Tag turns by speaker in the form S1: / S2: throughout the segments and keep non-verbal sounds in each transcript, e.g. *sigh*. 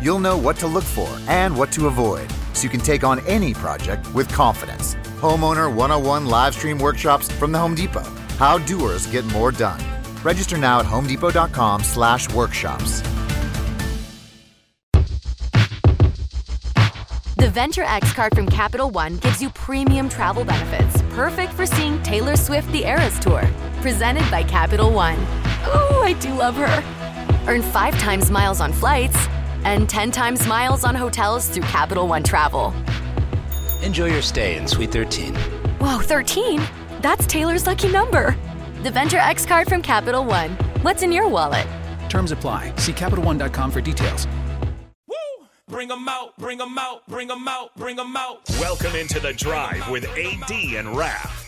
S1: You'll know what to look for and what to avoid so you can take on any project with confidence. Homeowner 101 live stream workshops from the Home Depot. How doers get more done. Register now at homedepot.com slash workshops.
S2: The Venture X card from Capital One gives you premium travel benefits, perfect for seeing Taylor Swift the Eras Tour. Presented by Capital One. Oh, I do love her. Earn five times miles on flights and 10 times miles on hotels through Capital One Travel.
S3: Enjoy your stay in Suite 13.
S2: Whoa, 13? That's Taylor's lucky number. The Venture X card from Capital One. What's in your wallet?
S4: Terms apply. See CapitalOne.com for details.
S5: Bring them out, bring them out, bring them out, bring them out.
S6: Welcome into the drive with AD and Raph.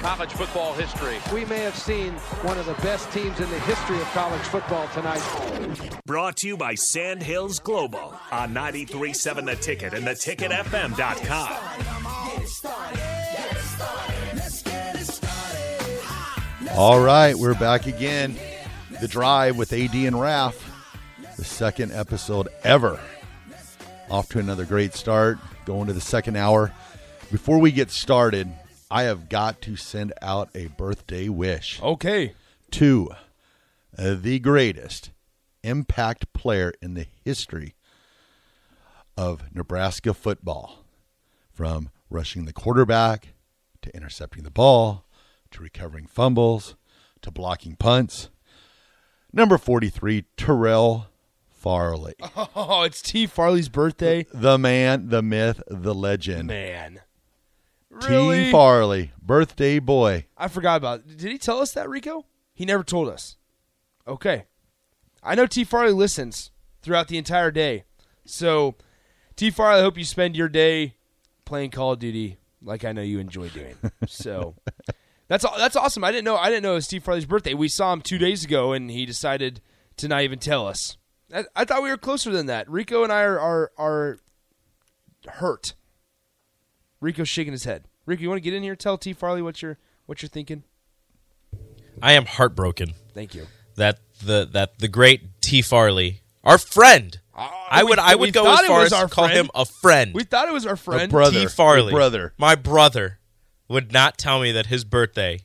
S7: college football history.
S8: We may have seen one of the best teams in the history of college football tonight.
S6: Brought to you by Sandhills Global on 93.7 The Ticket and theticketfm.com.
S9: All right, we're back again. The Drive with AD and Raph, the second episode ever. Off to another great start, going to the second hour. Before we get started, I have got to send out a birthday wish.
S10: Okay.
S9: To uh, the greatest impact player in the history of Nebraska football, from rushing the quarterback to intercepting the ball to recovering fumbles to blocking punts. Number 43, Terrell Farley. *laughs*
S10: Oh, it's T. Farley's birthday.
S9: The man, the myth, the legend.
S10: Man. Really?
S9: T. Farley, birthday boy.
S10: I forgot about it. Did he tell us that, Rico? He never told us. Okay. I know T. Farley listens throughout the entire day. So, T. Farley, I hope you spend your day playing Call of Duty like I know you enjoy doing. *laughs* So, that's that's awesome. I didn't know I didn't know it was Steve Farley's birthday. We saw him two days ago, and he decided to not even tell us. I, I thought we were closer than that. Rico and I are are, are hurt. Rico's shaking his head. Rico, you want to get in here? Tell T. Farley what you're what you're thinking.
S11: I am heartbroken.
S10: Thank you.
S11: That the that the great T. Farley, our friend.
S10: Uh,
S11: I would
S10: we,
S11: I would go as far as to call
S10: friend.
S11: him a friend.
S10: We thought it was our friend.
S9: A brother.
S11: T. Farley,
S9: brother.
S11: my brother, would not tell me that his birthday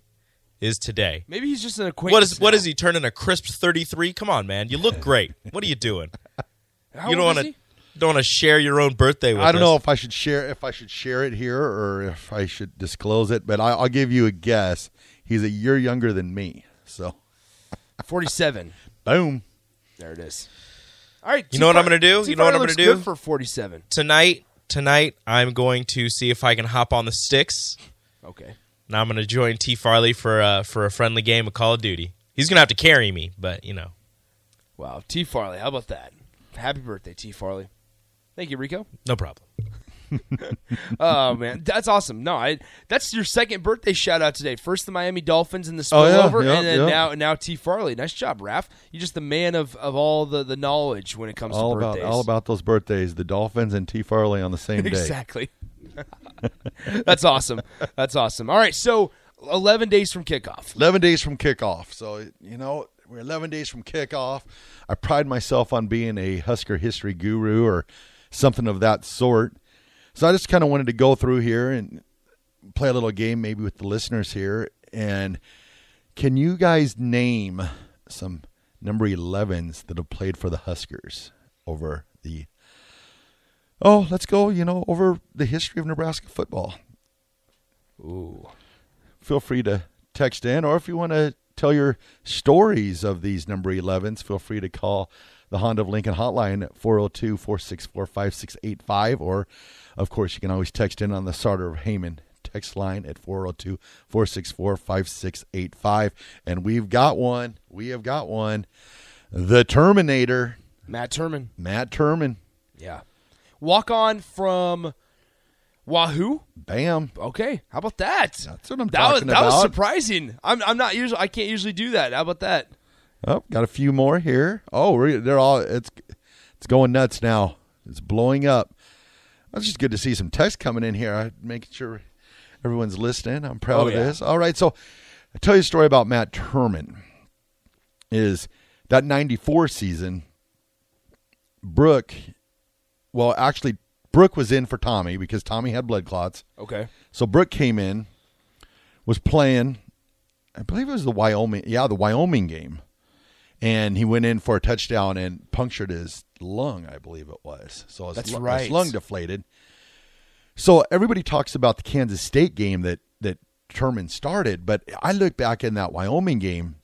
S11: is today.
S10: Maybe he's just an acquaintance.
S11: What is what
S10: now.
S11: is he turning a crisp thirty three? Come on, man, you look great. What are you doing? *laughs*
S10: How
S11: you don't want to
S10: he?
S11: Don't want to share your own birthday with
S9: I don't
S11: us.
S9: know if I should share if I should share it here or if I should disclose it, but I, I'll give you a guess. He's a year younger than me, so
S10: Forty-seven.
S9: boom.
S10: There it is. All right.
S11: You know what I'm gonna do? You know what I'm gonna do?
S10: for forty-seven.
S11: Tonight, tonight, I'm going to see if I can hop on the sticks.
S10: Okay.
S11: Now I'm going to join T. Farley for uh, for a friendly game of Call of Duty. He's going to have to carry me, but you know,
S10: Wow. T. Farley. How about that? Happy birthday, T. Farley. Thank you, Rico.
S11: no problem. *laughs*
S10: Oh man, that's awesome. No, I that's your second birthday shout out today. First the Miami Dolphins and the
S9: Oh, yeah, yeah,
S10: and then
S9: yeah.
S10: now now T. Farley. Nice job, Raph. You're just the man of, of all the, the knowledge when it comes
S9: All
S10: to
S9: about
S10: birthdays.
S9: all about those birthdays. The Dolphins and T Farley on the same day.
S10: exactly. *laughs* that's awesome. That's awesome. All right, so eleven days from kickoff.
S9: 11 days from kickoff. So, you know, we're 11 days from kickoff. I pride myself on being a Husker history guru or something of that sort. So I just kind of wanted to go through here and play a little game maybe with the listeners here. And can you guys name some number 11s that have played for the Huskers over the Oh, let's go, you know, over the history of Nebraska football.
S10: Ooh.
S9: Feel free to text in, or if you want to tell your stories of these number 11s, feel free to call the Honda of Lincoln hotline at 402 464 5685. Or, of course, you can always text in on the Sartor of Heyman text line at 402 464 5685. And we've got one. We have got one. The Terminator.
S10: Matt Turman.
S9: Matt Turman.
S10: Yeah. Walk on from Wahoo.
S9: Bam.
S10: Okay. How about that?
S9: That's what I'm
S10: that
S9: talking
S10: was, that was surprising. I'm, I'm not usually I can't usually do that. How about that?
S9: Oh, got a few more here. Oh, they're all it's it's going nuts now. It's blowing up. It's just good to see some text coming in here. I'm making sure everyone's listening. I'm proud
S10: Oh,
S9: of
S10: yeah.
S9: this. All right, so I tell you a story about Matt Turman. Is that '94 season? Brook, well, actually, Brook was in for Tommy because Tommy had blood clots.
S10: Okay.
S9: So Brook came in, was playing. I believe it was the Wyoming, yeah, the Wyoming game, and he went in for a touchdown and punctured his lung. I believe it was. So his,
S10: That's
S9: lu-
S10: right.
S9: his lung deflated. So everybody talks about the Kansas State game that that Turman started, but I look back in that Wyoming game.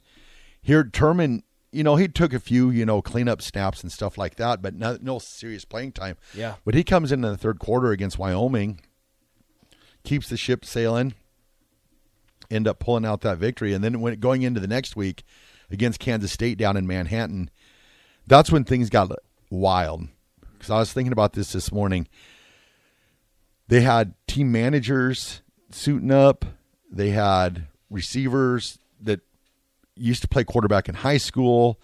S9: Here, Turman, you know, he took a few, you know, cleanup snaps and stuff like that, but no, no serious playing time.
S10: Yeah.
S9: But he comes in the third quarter against Wyoming, keeps the ship sailing, end up pulling out that victory, and then when going into the next week against Kansas State down in Manhattan, that's when things got wild. Because I was thinking about this this morning. They had team managers suiting up. They had receivers that used to play quarterback in high school,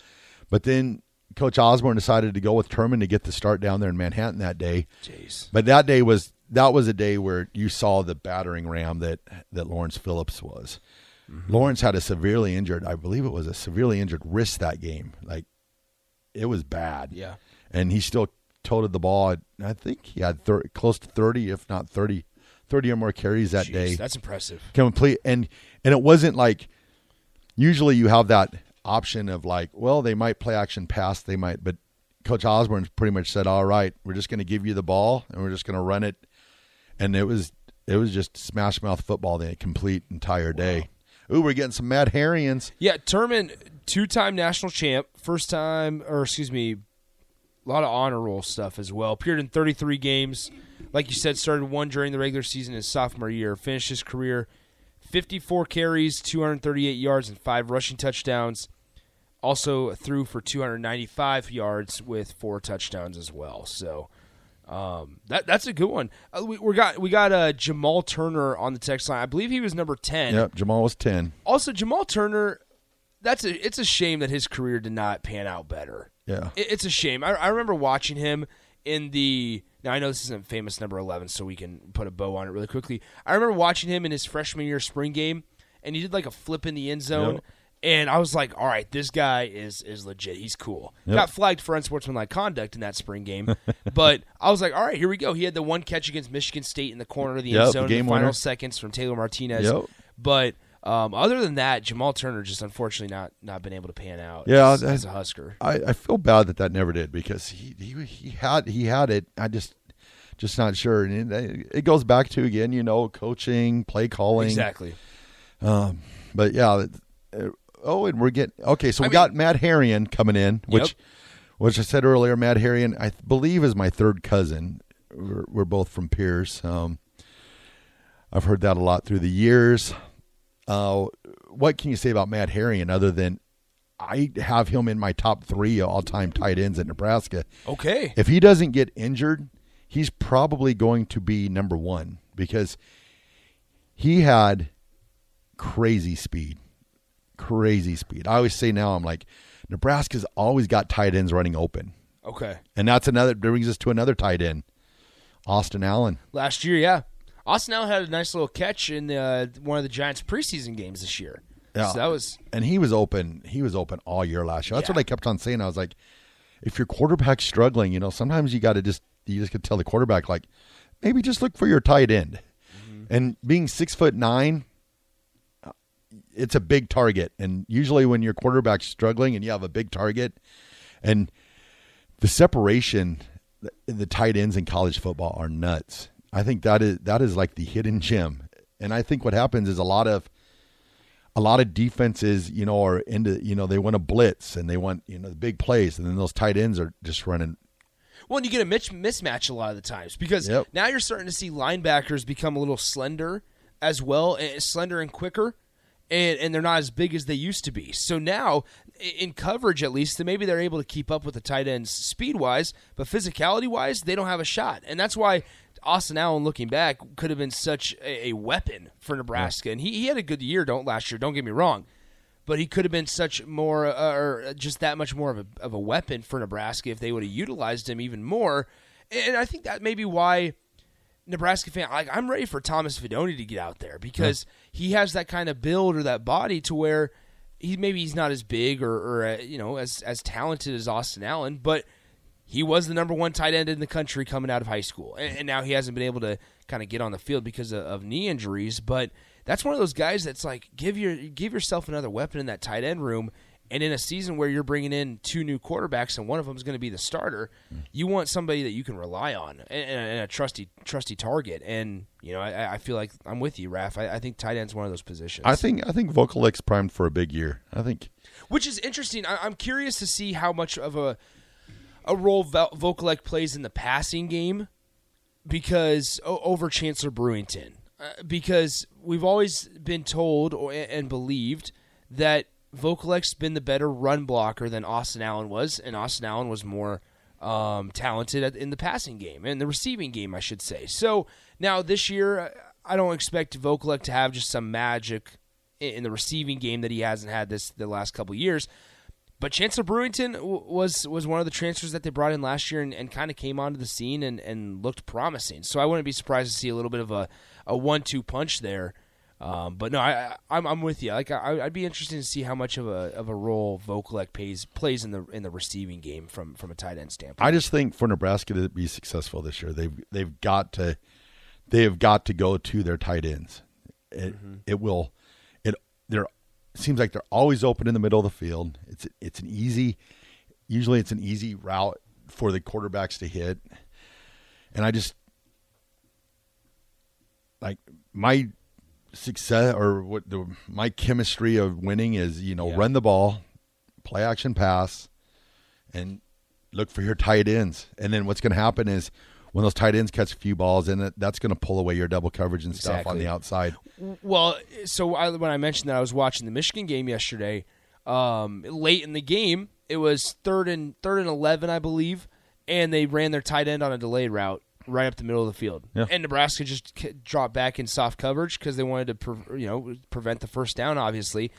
S9: but then Coach Osborne decided to go with Turman to get the start down there in Manhattan that day.
S10: Jeez.
S9: But that day was that was a day where you saw the battering ram that that Lawrence Phillips was. Lawrence had a severely injured, I believe it was a severely injured wrist that game. Like it was bad.
S10: Yeah.
S9: And he still toted the ball. I think he had thir- close to 30 if not 30 30 or more carries that
S10: Jeez,
S9: day.
S10: That's impressive.
S9: Complete and and it wasn't like usually you have that option of like, well, they might play action pass, they might, but Coach Osborne pretty much said, "All right, we're just going to give you the ball and we're just going to run it," and it was it was just smash mouth football the complete entire day. Ooh, we're getting some Matt Herians.
S10: Yeah, Turman, two-time national champ, first time, or excuse me, a lot of honor roll stuff as well. Appeared in 33 games, like you said, started one during the regular season his sophomore year. Finished his career 54 carries, 238 yards, and five rushing touchdowns. Also threw for 295 yards with four touchdowns as well. So. Um, that that's a good one. Uh, we, we got we got uh, Jamal Turner on the text line. I believe he was number ten.
S9: Yep, Jamal was 10.
S10: Also, Jamal Turner, that's a it's a shame that his career did not pan out better.
S9: Yeah.
S10: It- it's a shame. I, I remember watching him in the. Now I know this isn't famous number eleven, so we can put a bow on it really quickly. I remember watching him in his freshman year spring game, and he did like a flip in the end zone.
S9: Yep.
S10: And I was like, "All right, this guy is is legit. He's cool."
S9: Yep.
S10: Got flagged for unsportsmanlike conduct in that spring game, *laughs* but I was like, "All right, here we go." He had the one catch against Michigan State in the corner of the
S9: Yep,
S10: end zone, in the final seconds from Taylor Martinez.
S9: Yep.
S10: But um, other than that, Jamal Turner just unfortunately not not been able to pan out.
S9: Yeah,
S10: as,
S9: that-
S10: as a Husker.
S9: I, I feel bad that that never did because he he, he had he had it. I just just not sure. And it, it goes back to again, you know, coaching, play calling,
S10: Exactly.
S9: Um, but yeah. uh, oh, and we're getting okay. So we
S10: I mean-
S9: got Matt Herian coming in, which
S10: Yep.
S9: which I said earlier. Matt Herian, I believe, is my third cousin. We're, we're both from Pierce. Um, I've heard that a lot through the years. Uh, what can you say about Matt Herian other than I have him in my top three all time tight ends at Nebraska?
S10: Okay.
S9: If he doesn't get injured, he's probably going to be number one because he had crazy speed. Crazy speed. I always say now, I'm like, Nebraska's always got tight ends running open.
S10: Okay.
S9: And that's another, brings us to another tight end, Austin Allen.
S10: Last year, yeah. Austin Allen had a nice little catch in uh, one of the Giants' preseason games this year.
S9: Yeah.
S10: So that was
S9: and he was open. He was open all year last year. That's
S10: Yeah.
S9: what I kept on saying. I was like, if your quarterback's struggling, you know, sometimes you got to just you just to tell the quarterback like, maybe just look for your tight end.
S10: Mm-hmm.
S9: And being six foot nine, it's a big target. And usually when your quarterback's struggling and you have a big target, and the separation the, the tight ends in college football are nuts. I think that is that is like the hidden gem. And I think what happens is a lot of a lot of defenses, you know, are into you know they want to blitz and they want you know the big plays, and then those tight ends are just running.
S10: Well, and you get a mismatch a lot of the times because
S9: Yep.
S10: now you're starting to see linebackers become a little slender as well, eh, slender and quicker, and and they're not as big as they used to be. So now, in coverage at least, maybe they're able to keep up with the tight ends speed wise, but physicality wise, they don't have a shot, and that's why. Austin Allen, looking back, could have been such a, a weapon for Nebraska, and he, he had a good year. Don't last year. Don't get me wrong, but he could have been such more uh, or just that much more of a, of a weapon for Nebraska if they would have utilized him even more. And I think that may be why Nebraska fan like I'm ready for Thomas Fidone to get out there because he has that kind of build or that body to where he maybe he's not as big or, or uh, you know as as talented as Austin Allen, but he was the number one tight end in the country coming out of high school, and, and now he hasn't been able to kind of get on the field because of, of knee injuries. But that's one of those guys that's like give your give yourself another weapon in that tight end room. And in a season where you're bringing in two new quarterbacks and one of them is going to be the starter, you want somebody that you can rely on and, and, a, trusty trusty target. And you know, I, I feel like I'm with you, Raf. I, I think tight end's one of those positions.
S9: I think I think Vokolek's primed for a big year. I think
S10: which is interesting. I, I'm curious to see how much of a a role Vo- Vokolek plays in the passing game because over Chancellor Brewington. Uh, because we've always been told or, and believed that Vokolek's been the better run blocker than Austin Allen was, and Austin Allen was more um, talented in the passing game and the receiving game, I should say. So now this year, I don't expect Vokolek to have just some magic in, in the receiving game that he hasn't had this the last couple years. But Chancellor Brewington w- was was one of the transfers that they brought in last year and, and kind of came onto the scene and, and looked promising. So I wouldn't be surprised to see a little bit of a, a one two punch there. Um, but no, I, I I'm I'm with you. Like I, I'd be interested to see how much of a of a role Vokolek plays plays in the in the receiving game from from a tight end standpoint.
S9: I just think for Nebraska to be successful this year, they've they've got to they have got to go to their tight ends. It
S10: Mm-hmm.
S9: it will it they're it seems like they're always open in the middle of the field. It's it's an easy usually it's an easy route for the quarterbacks to hit. And I just like my success or what the my chemistry of winning is, you know,
S10: Yeah.
S9: run the ball, play action pass, and look for your tight ends. And then what's going to happen is when those tight ends catch a few balls, and that, that's going to pull away your double coverage and stuff on the outside.
S10: Well, so I, when I mentioned that I was watching the Michigan game yesterday, um, late in the game, it was third and third and eleven, I believe, and they ran their tight end on a delayed route right up the middle of the field,
S9: Yeah.
S10: and Nebraska just dropped back in soft coverage because they wanted to, pre- you know, prevent the first down. Obviously,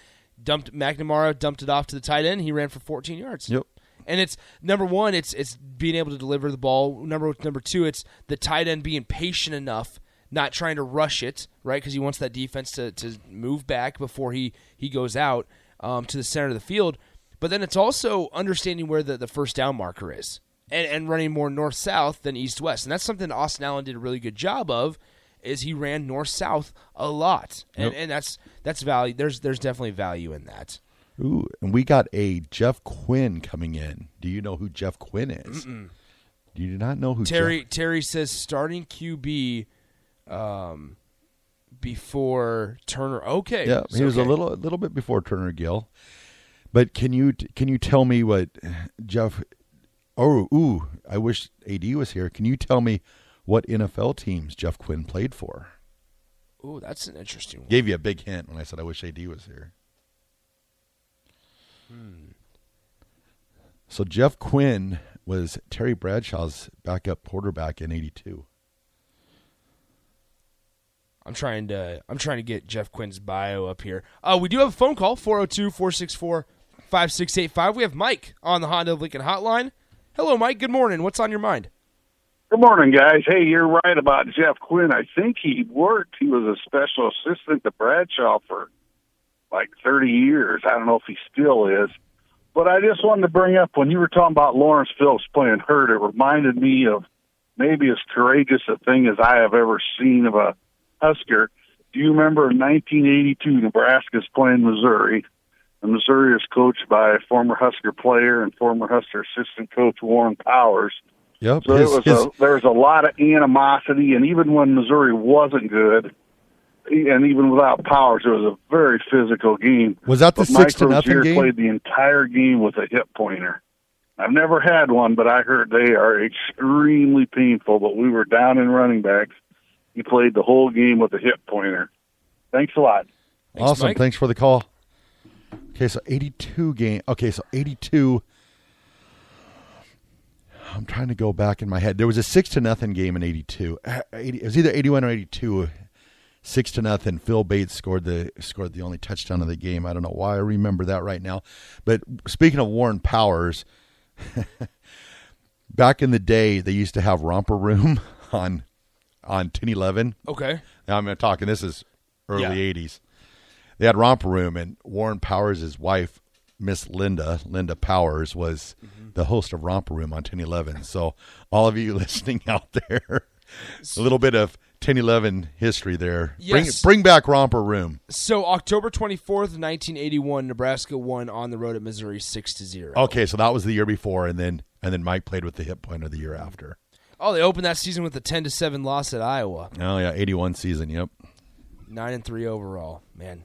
S10: dumped McNamara, dumped it off to the tight end. He ran for 14 yards.
S9: Yep.
S10: And it's number one, it's it's being able to deliver the ball. Number number two, it's the tight end being patient enough, not trying to rush it, right? Because he wants that defense to, to move back before he he goes out um, to the center of the field. But then it's also understanding where the, the first down marker is and, and running more north south than east west. And that's something Austin Allen did a really good job of. Is he ran north south a lot, and,
S9: Yep.
S10: and that's that's value. There's there's definitely value in that.
S9: Ooh, and we got a Jeff Quinn coming in. Do you know who Jeff Quinn is?
S10: Mm-mm.
S9: Do you not know who
S10: Terry
S9: Jeff-
S10: Terry says starting QB um, before Turner. Okay,
S9: Yeah, he was a little a little bit before Turner Gill. But can you can you tell me what Jeff? Oh, ooh, I wish AD was here. Can you tell me what NFL teams Jeff Quinn played for?
S10: Ooh, that's an interesting one.
S9: Gave you a big hint when I said I wish AD was here.
S10: Hmm.
S9: So Jeff Quinn was Terry Bradshaw's backup quarterback in '82.
S10: I'm trying to I'm trying to get Jeff Quinn's bio up here. Uh, we do have a phone call 402-464-5685. We have Mike on the Honda Lincoln hotline. Hello, Mike. Good morning. What's on your mind?
S12: Good morning, guys. Hey, you're right about Jeff Quinn. I think he worked. He was a special assistant to Bradshaw for like 30 years. I don't know if he still is. But I just wanted to bring up when you were talking about Lawrence Phillips playing hurt, it reminded me of maybe as courageous a thing as I have ever seen of a Husker. Do you remember in 1982, Nebraska's playing Missouri? And Missouri is coached by former Husker player and former Husker assistant coach Warren Powers.
S9: Yep.
S12: So
S9: his-
S12: was
S9: his-
S12: a, there was a lot of animosity, and even when Missouri wasn't good, and even without Powers, it was a very physical game.
S9: Was that the
S12: But
S9: six to nothing
S12: Rozier
S9: game?
S12: Played the entire game with a hip pointer. I've never had one, but I heard they are extremely painful. But we were down in running backs. He played the whole game with a hip pointer. Thanks a lot.
S9: awesome.
S12: Mike.
S9: Thanks for the call. Okay, so 82 game. Okay, so 82. I'm trying to go back in my head. There was a six to nothing game in 82. Uh, 80, it was either 81 or 82. Six to nothing. Phil Bates scored the scored the only touchdown of the game. I don't know why I remember that right now. But speaking of Warren Powers, *laughs* back in the day, they used to have romper room *laughs* on on 1011.
S10: Okay.
S9: Now I'm talking. This is early
S10: Yeah.
S9: '80s. They had romper room, and Warren Powers, his wife, Miss Linda, Linda Powers, was
S10: Mm-hmm.
S9: the host of romper room on 1011. So all of you *laughs* listening out there, a little bit of 1011 history there.
S10: Yes.
S9: Bring bring back romper room.
S10: So October 24th, 1981, Nebraska won on the road at Missouri 6 to 0.
S9: Okay, so that was the year before, and then and then Mike played with the hip pointer the year after.
S10: Oh, they opened that season with a 10 to 7 loss at Iowa.
S9: Oh yeah, 81 season. Yep.
S10: 9 and 3 overall. Man.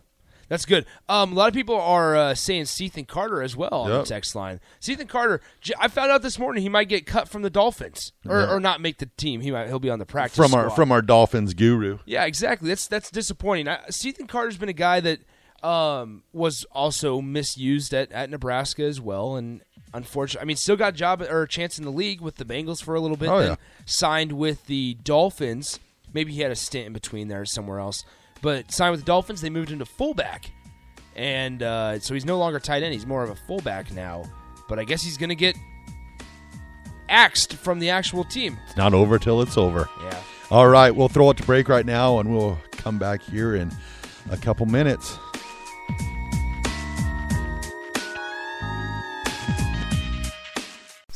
S10: That's good. Um, a lot of people are uh, saying Cethan Carter as well on
S9: Yep.
S10: the text line. Cethan Carter, I found out this morning he might get cut from the Dolphins, or,
S9: Yeah.
S10: or not make the team. He might he'll be on the practice
S9: From our from our Dolphins guru.
S10: Yeah, exactly. That's that's disappointing. I, Cethan Carter's been a guy that um, was also misused at, at Nebraska as well, and unfortunately, I mean, still got a job or a chance in the league with the Bengals for a little bit.
S9: Oh,
S10: then
S9: yeah.
S10: signed with the Dolphins. Maybe he had a stint in between there somewhere else, but signed with the Dolphins. They moved him to fullback, and uh, so he's no longer tight end. He's more of a fullback now. But I guess he's going to get axed from the actual team.
S9: It's not over till it's over.
S10: Yeah.
S9: All right, we'll throw it to break right now, and we'll come back here in a couple minutes.